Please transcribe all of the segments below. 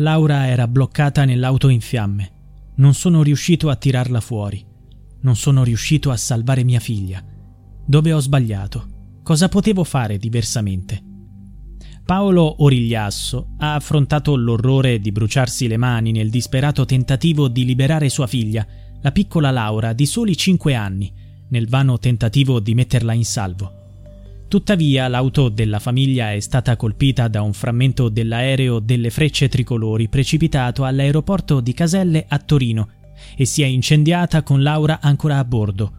Laura era bloccata nell'auto in fiamme. Non sono riuscito a tirarla fuori. Non sono riuscito a salvare mia figlia. Dove ho sbagliato? Cosa potevo fare diversamente? Paolo Origliasso ha affrontato l'orrore di bruciarsi le mani nel disperato tentativo di liberare sua figlia, la piccola Laura di soli 5 anni, nel vano tentativo di metterla in salvo. Tuttavia l'auto della famiglia è stata colpita da un frammento dell'aereo delle frecce tricolori precipitato all'aeroporto di Caselle a Torino e si è incendiata con Laura ancora a bordo.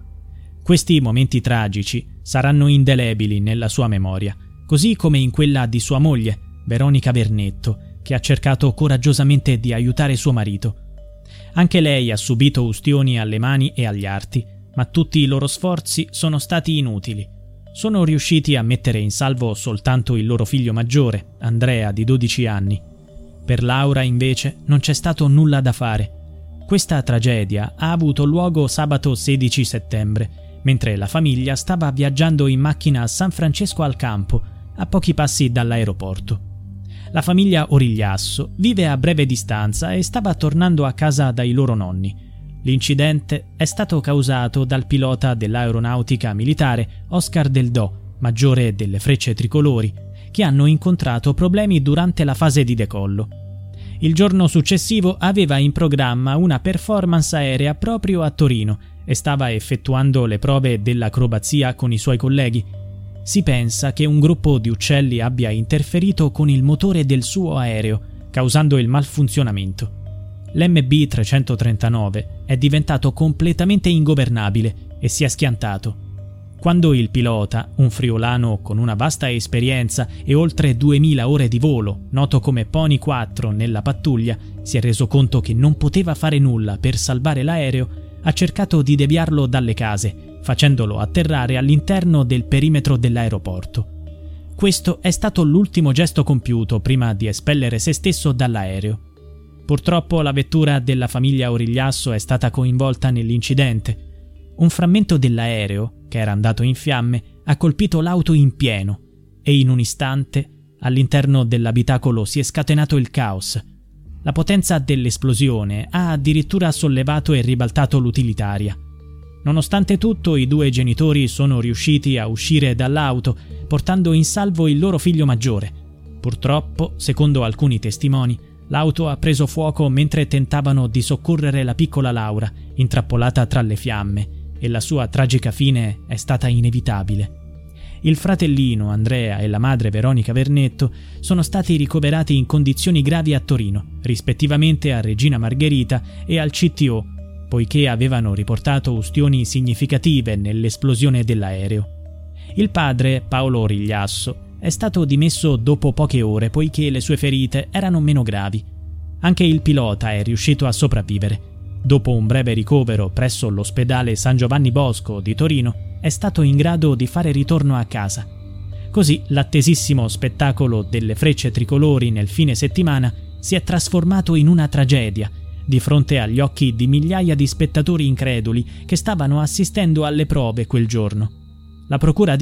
Questi momenti tragici saranno indelebili nella sua memoria, così come in quella di sua moglie, Veronica Vernetto, che ha cercato coraggiosamente di aiutare suo marito. Anche lei ha subito ustioni alle mani e agli arti, ma tutti i loro sforzi sono stati inutili sono riusciti a mettere in salvo soltanto il loro figlio maggiore, Andrea, di 12 anni. Per Laura, invece, non c'è stato nulla da fare. Questa tragedia ha avuto luogo sabato 16 settembre, mentre la famiglia stava viaggiando in macchina a San Francesco al Campo, a pochi passi dall'aeroporto. La famiglia Origliasso vive a breve distanza e stava tornando a casa dai loro nonni. L'incidente è stato causato dal pilota dell'aeronautica militare Oscar Del Do, maggiore delle frecce tricolori, che hanno incontrato problemi durante la fase di decollo. Il giorno successivo aveva in programma una performance aerea proprio a Torino e stava effettuando le prove dell'acrobazia con i suoi colleghi. Si pensa che un gruppo di uccelli abbia interferito con il motore del suo aereo, causando il malfunzionamento l'MB-339 è diventato completamente ingovernabile e si è schiantato. Quando il pilota, un friulano con una vasta esperienza e oltre 2000 ore di volo, noto come Pony 4 nella pattuglia, si è reso conto che non poteva fare nulla per salvare l'aereo, ha cercato di deviarlo dalle case, facendolo atterrare all'interno del perimetro dell'aeroporto. Questo è stato l'ultimo gesto compiuto prima di espellere se stesso dall'aereo. Purtroppo la vettura della famiglia Origliasso è stata coinvolta nell'incidente. Un frammento dell'aereo, che era andato in fiamme, ha colpito l'auto in pieno e in un istante all'interno dell'abitacolo si è scatenato il caos. La potenza dell'esplosione ha addirittura sollevato e ribaltato l'utilitaria. Nonostante tutto, i due genitori sono riusciti a uscire dall'auto, portando in salvo il loro figlio maggiore. Purtroppo, secondo alcuni testimoni, L'auto ha preso fuoco mentre tentavano di soccorrere la piccola Laura, intrappolata tra le fiamme, e la sua tragica fine è stata inevitabile. Il fratellino Andrea e la madre Veronica Vernetto sono stati ricoverati in condizioni gravi a Torino, rispettivamente a Regina Margherita e al CTO, poiché avevano riportato ustioni significative nell'esplosione dell'aereo. Il padre, Paolo Origliasso, è stato dimesso dopo poche ore poiché le sue ferite erano meno gravi. Anche il pilota è riuscito a sopravvivere. Dopo un breve ricovero presso l'ospedale San Giovanni Bosco di Torino, è stato in grado di fare ritorno a casa. Così l'attesissimo spettacolo delle frecce tricolori nel fine settimana si è trasformato in una tragedia di fronte agli occhi di migliaia di spettatori increduli che stavano assistendo alle prove quel giorno. La procura di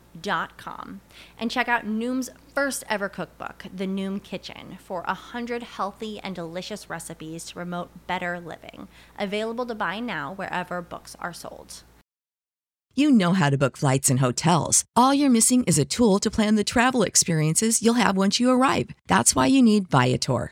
Dot com and check out Noom's first ever cookbook, The Noom Kitchen, for 100 healthy and delicious recipes to promote better living. Available to buy now wherever books are sold. You know how to book flights and hotels. All you're missing is a tool to plan the travel experiences you'll have once you arrive. That's why you need Viator.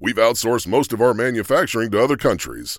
We've outsourced most of our manufacturing to other countries,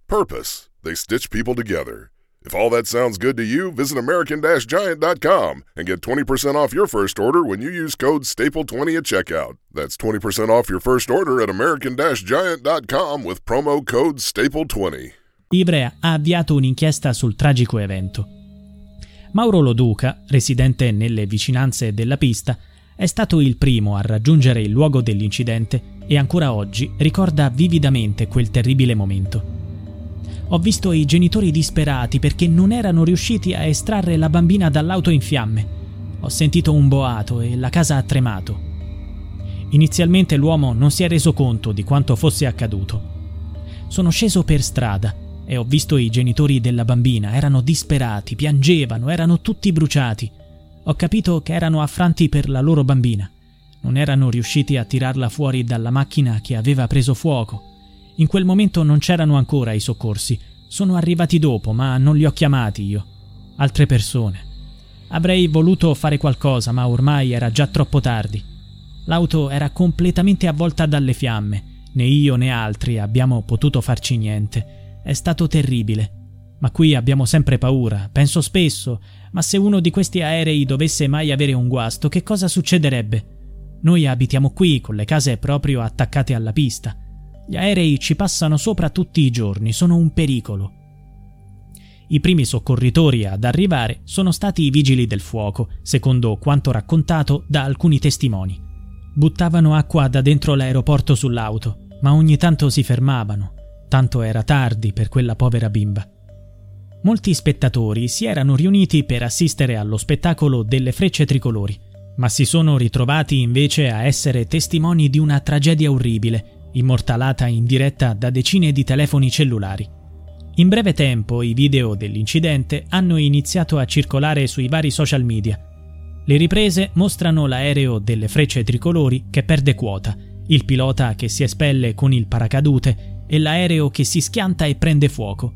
purpose, they stitch people together. If all that sounds good to you, visit American-Giant.com and get 20% off your first order when you use code STAPLE20 at checkout. That's 20% off your first order at American-Giant.com with promo code STAPLE20. Ivrea ha avviato un'inchiesta sul tragico evento. Mauro Loduca, residente nelle vicinanze della pista, è stato il primo a raggiungere il luogo dell'incidente e ancora oggi ricorda vividamente quel terribile momento. Ho visto i genitori disperati perché non erano riusciti a estrarre la bambina dall'auto in fiamme. Ho sentito un boato e la casa ha tremato. Inizialmente l'uomo non si è reso conto di quanto fosse accaduto. Sono sceso per strada e ho visto i genitori della bambina, erano disperati, piangevano, erano tutti bruciati. Ho capito che erano affranti per la loro bambina. Non erano riusciti a tirarla fuori dalla macchina che aveva preso fuoco in quel momento non c'erano ancora i soccorsi. Sono arrivati dopo, ma non li ho chiamati io. Altre persone. Avrei voluto fare qualcosa, ma ormai era già troppo tardi. L'auto era completamente avvolta dalle fiamme. Né io né altri abbiamo potuto farci niente. È stato terribile. Ma qui abbiamo sempre paura. Penso spesso, ma se uno di questi aerei dovesse mai avere un guasto, che cosa succederebbe? Noi abitiamo qui, con le case proprio attaccate alla pista. Gli aerei ci passano sopra tutti i giorni, sono un pericolo. I primi soccorritori ad arrivare sono stati i vigili del fuoco, secondo quanto raccontato da alcuni testimoni. Buttavano acqua da dentro l'aeroporto sull'auto, ma ogni tanto si fermavano, tanto era tardi per quella povera bimba. Molti spettatori si erano riuniti per assistere allo spettacolo delle frecce tricolori, ma si sono ritrovati invece a essere testimoni di una tragedia orribile immortalata in diretta da decine di telefoni cellulari. In breve tempo i video dell'incidente hanno iniziato a circolare sui vari social media. Le riprese mostrano l'aereo delle frecce tricolori che perde quota, il pilota che si espelle con il paracadute e l'aereo che si schianta e prende fuoco.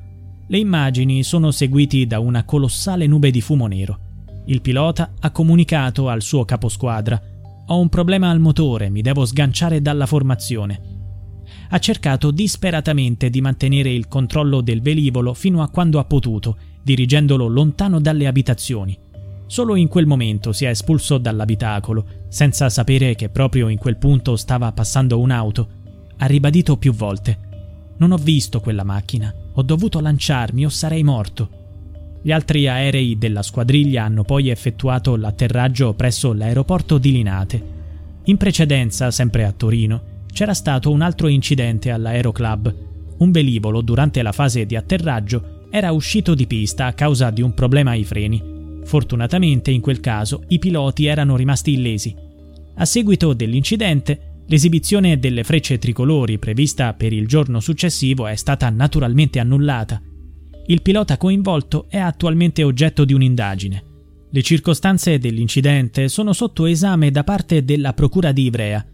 Le immagini sono seguiti da una colossale nube di fumo nero. Il pilota ha comunicato al suo caposquadra: Ho un problema al motore, mi devo sganciare dalla formazione ha cercato disperatamente di mantenere il controllo del velivolo fino a quando ha potuto, dirigendolo lontano dalle abitazioni. Solo in quel momento si è espulso dall'abitacolo, senza sapere che proprio in quel punto stava passando un'auto. Ha ribadito più volte. Non ho visto quella macchina, ho dovuto lanciarmi o sarei morto. Gli altri aerei della squadriglia hanno poi effettuato l'atterraggio presso l'aeroporto di Linate. In precedenza, sempre a Torino, c'era stato un altro incidente all'Aeroclub. Un velivolo, durante la fase di atterraggio, era uscito di pista a causa di un problema ai freni Fortunatamente in quel caso i piloti erano rimasti illesi. A seguito dell'incidente, l'esibizione delle frecce tricolori prevista per il giorno successivo è stata naturalmente annullata. Il pilota coinvolto è attualmente oggetto di un'indagine. Le circostanze dell'incidente sono sotto esame da parte della Procura di Ivrea.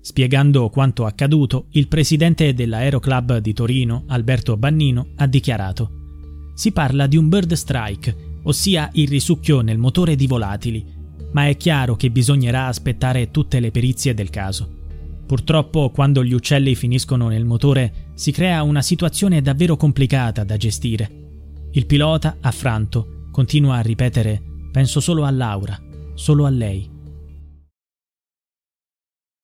Spiegando quanto accaduto, il presidente dell'Aeroclub di Torino, Alberto Bannino, ha dichiarato: Si parla di un bird strike ossia il risucchio nel motore di volatili, ma è chiaro che bisognerà aspettare tutte le perizie del caso. Purtroppo, quando gli uccelli finiscono nel motore, si crea una situazione davvero complicata da gestire. Il pilota, affranto, continua a ripetere: Penso solo a Laura, solo a lei.